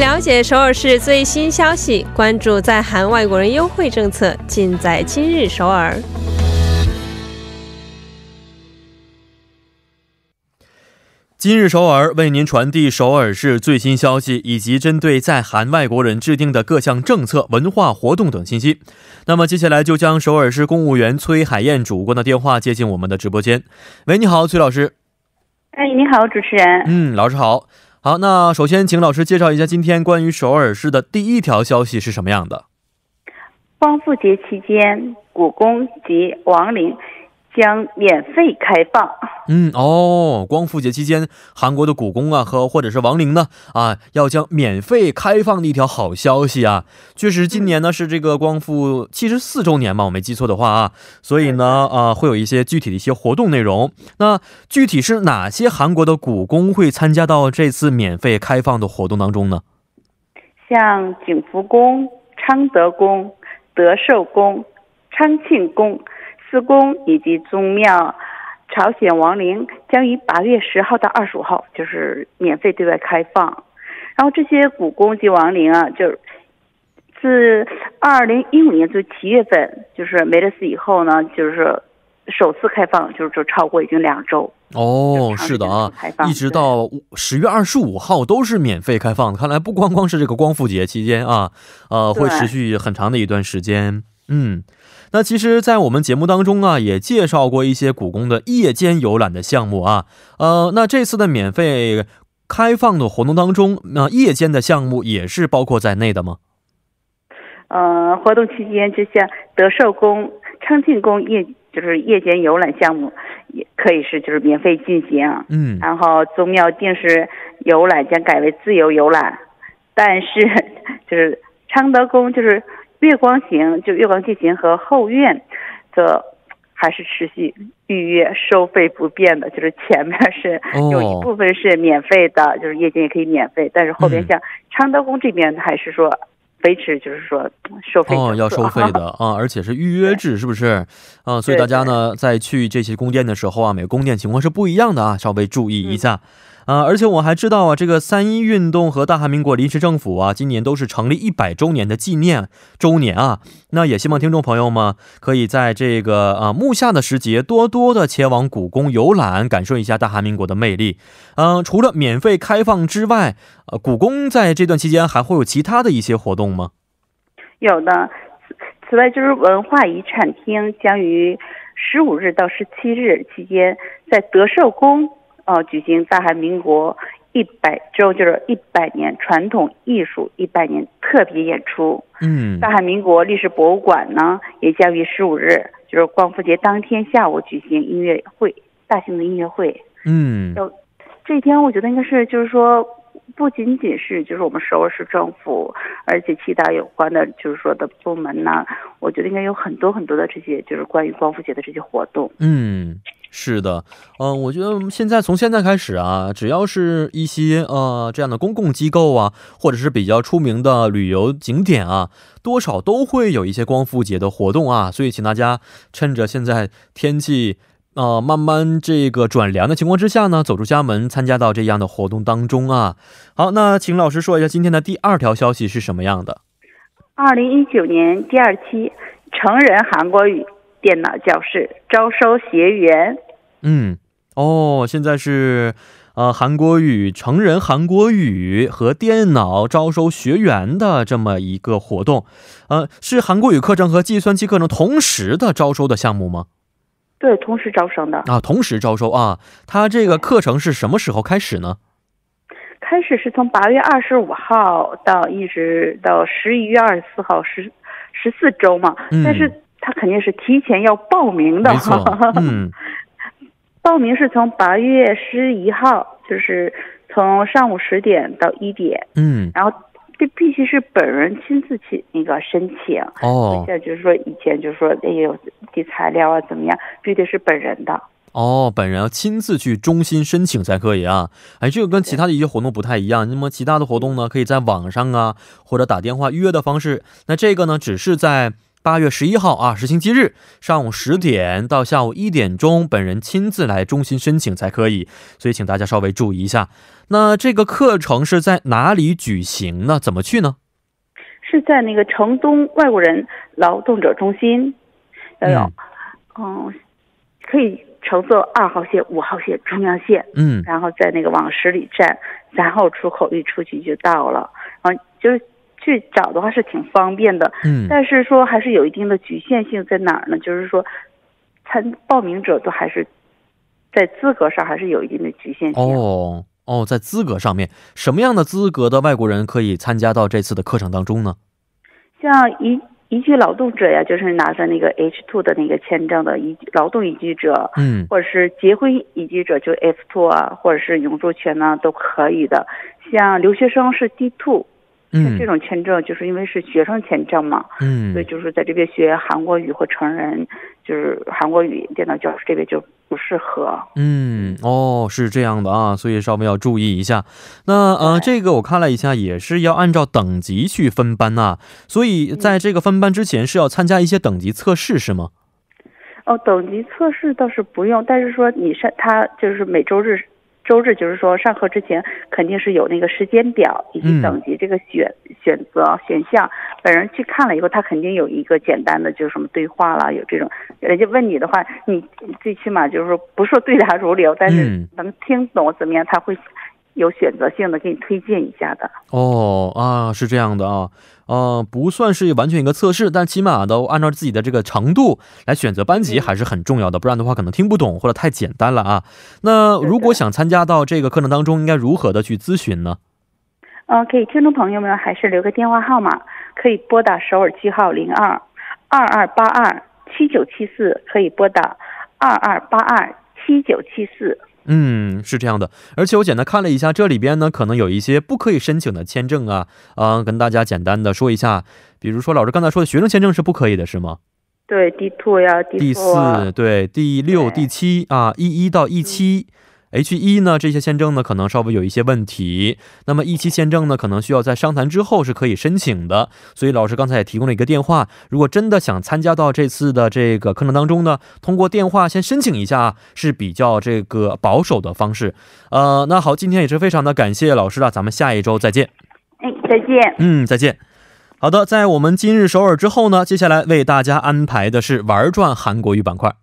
了解首尔市最新消息，关注在韩外国人优惠政策，尽在今日首尔。今日首尔为您传递首尔市最新消息，以及针对在韩外国人制定的各项政策、文化活动等信息。那么接下来就将首尔市公务员崔海燕主官的电话接进我们的直播间。喂，你好，崔老师。哎，你好，主持人。嗯，老师好。好，那首先请老师介绍一下今天关于首尔市的第一条消息是什么样的？光复节期间，故宫及王陵。将免费开放。嗯哦，光复节期间，韩国的故宫啊和或者是王陵呢啊，要将免费开放的一条好消息啊。确实，今年呢是这个光复七十四周年嘛，我没记错的话啊，所以呢啊会有一些具体的一些活动内容。那具体是哪些韩国的故宫会参加到这次免费开放的活动当中呢？像景福宫、昌德宫、德寿宫、昌庆宫。四宫以及宗庙、朝鲜王陵将于八月十号到二十五号就是免费对外开放。然后这些古宫及王陵啊，就是自二零一五年就七月份就是梅勒斯以后呢，就是首次开放，就是就超过已经两周。哦，是的啊，一直到十月二十五号都是免费开放的。看来不光光是这个光复节期间啊，呃，会持续很长的一段时间。嗯。那其实，在我们节目当中啊，也介绍过一些故宫的夜间游览的项目啊。呃，那这次的免费开放的活动当中，那夜间的项目也是包括在内的吗？呃，活动期间，就像德寿宫、昌庆宫夜就是夜间游览项目，也可以是就是免费进行。嗯。然后宗庙定时游览将改为自由游览，但是 就是昌德宫就是。月光行就月光进行和后院，则还是持续预约收费不变的，就是前面是有一部分是免费的，就是夜间也可以免费，但是后边像昌德宫这边还是说维持就是说收费哦，要收费的 啊，而且是预约制，是不是？啊，所以大家呢在去这些宫殿的时候啊，每个宫殿情况是不一样的啊，稍微注意一下。啊，而且我还知道啊，这个三一运动和大韩民国临时政府啊，今年都是成立一百周年的纪念周年啊。那也希望听众朋友们可以在这个啊木下的时节，多多的前往故宫游览，感受一下大韩民国的魅力。嗯，除了免费开放之外，呃，故宫在这段期间还会有其他的一些活动吗？有的。此外，就是文化遗产厅将于十五日到十七日期间在德寿宫。哦，举行大韩民国一百周，就是一百年传统艺术一百年特别演出。嗯，大韩民国历史博物馆呢，也将于十五日，就是光复节当天下午举行音乐会，大型的音乐会。嗯，要这一天，我觉得应该是，就是说，不仅仅是就是我们首尔市政府，而且其他有关的，就是说的部门呢，我觉得应该有很多很多的这些，就是关于光复节的这些活动。嗯。是的，嗯，我觉得现在从现在开始啊，只要是一些呃这样的公共机构啊，或者是比较出名的旅游景点啊，多少都会有一些光复节的活动啊，所以请大家趁着现在天气呃慢慢这个转凉的情况之下呢，走出家门，参加到这样的活动当中啊。好，那请老师说一下今天的第二条消息是什么样的？二零一九年第二期成人韩国语。电脑教室招收学员。嗯，哦，现在是呃韩国语成人韩国语和电脑招收学员的这么一个活动，呃，是韩国语课程和计算机课程同时的招收的项目吗？对，同时招生的啊，同时招收啊。他这个课程是什么时候开始呢？开始是从八月二十五号到一直到十一月二十四号，十十四周嘛。嗯。但是。他肯定是提前要报名的，哈。嗯，报名是从八月十一号，就是从上午十点到一点。嗯，然后这必须是本人亲自去那个申请。哦，像就是说以前就是说哎呦递材料啊怎么样，必须得是本人的。哦，本人要亲自去中心申请才可以啊。哎，这个跟其他的一些活动不太一样。那么其他的活动呢，可以在网上啊或者打电话预约的方式。那这个呢，只是在。八月十一号啊，是星期日，上午十点到下午一点钟，本人亲自来中心申请才可以，所以请大家稍微注意一下。那这个课程是在哪里举行呢？怎么去呢？是在那个城东外国人劳动者中心，要有，嗯，可以乘坐二号线、五号线、中央线，嗯，然后在那个往十里站三号出口一出去就到了，嗯，就是。去找的话是挺方便的，嗯，但是说还是有一定的局限性在哪儿呢？就是说，参报名者都还是在资格上还是有一定的局限性。哦哦，在资格上面，什么样的资格的外国人可以参加到这次的课程当中呢？像一移居劳动者呀，就是拿着那个 H two 的那个签证的移劳动移居者，嗯，或者是结婚移居者，就 F two 啊，或者是永住权呢，都可以的。像留学生是 D two。像这种签证，就是因为是学生签证嘛，嗯，所以就是在这边学韩国语或成人，就是韩国语电脑教师这边就不适合。嗯，哦，是这样的啊，所以稍微要注意一下。那呃，这个我看了一下，也是要按照等级去分班呐，所以在这个分班之前是要参加一些等级测试，是吗？哦，等级测试倒是不用，但是说你上他就是每周日。周日就是说上课之前肯定是有那个时间表以及等级这个选选择选项，本人去看了以后，他肯定有一个简单的就是什么对话了，有这种。人家问你的话，你最起码就是说不说对答如流，但是能听懂怎么样，他会有选择性的给你推荐一下的。哦啊，是这样的啊。呃，不算是完全一个测试，但起码都按照自己的这个程度来选择班级还是很重要的，不然的话可能听不懂或者太简单了啊。那如果想参加到这个课程当中，应该如何的去咨询呢？嗯，可以，听众朋友们还是留个电话号码，可以拨打首尔区号零二二二八二七九七四，可以拨打二二八二七九七四。嗯，是这样的，而且我简单看了一下，这里边呢可能有一些不可以申请的签证啊，啊，跟大家简单的说一下，比如说老师刚才说的学生签证是不可以的，是吗？对，D two 呀第四，对，第六、第七啊，一一到一七。H 一呢，这些签证呢可能稍微有一些问题。那么 E 七签证呢，可能需要在商谈之后是可以申请的。所以老师刚才也提供了一个电话，如果真的想参加到这次的这个课程当中呢，通过电话先申请一下是比较这个保守的方式。呃，那好，今天也是非常的感谢老师了，咱们下一周再见。哎，再见。嗯，再见。好的，在我们今日首尔之后呢，接下来为大家安排的是玩转韩国语板块。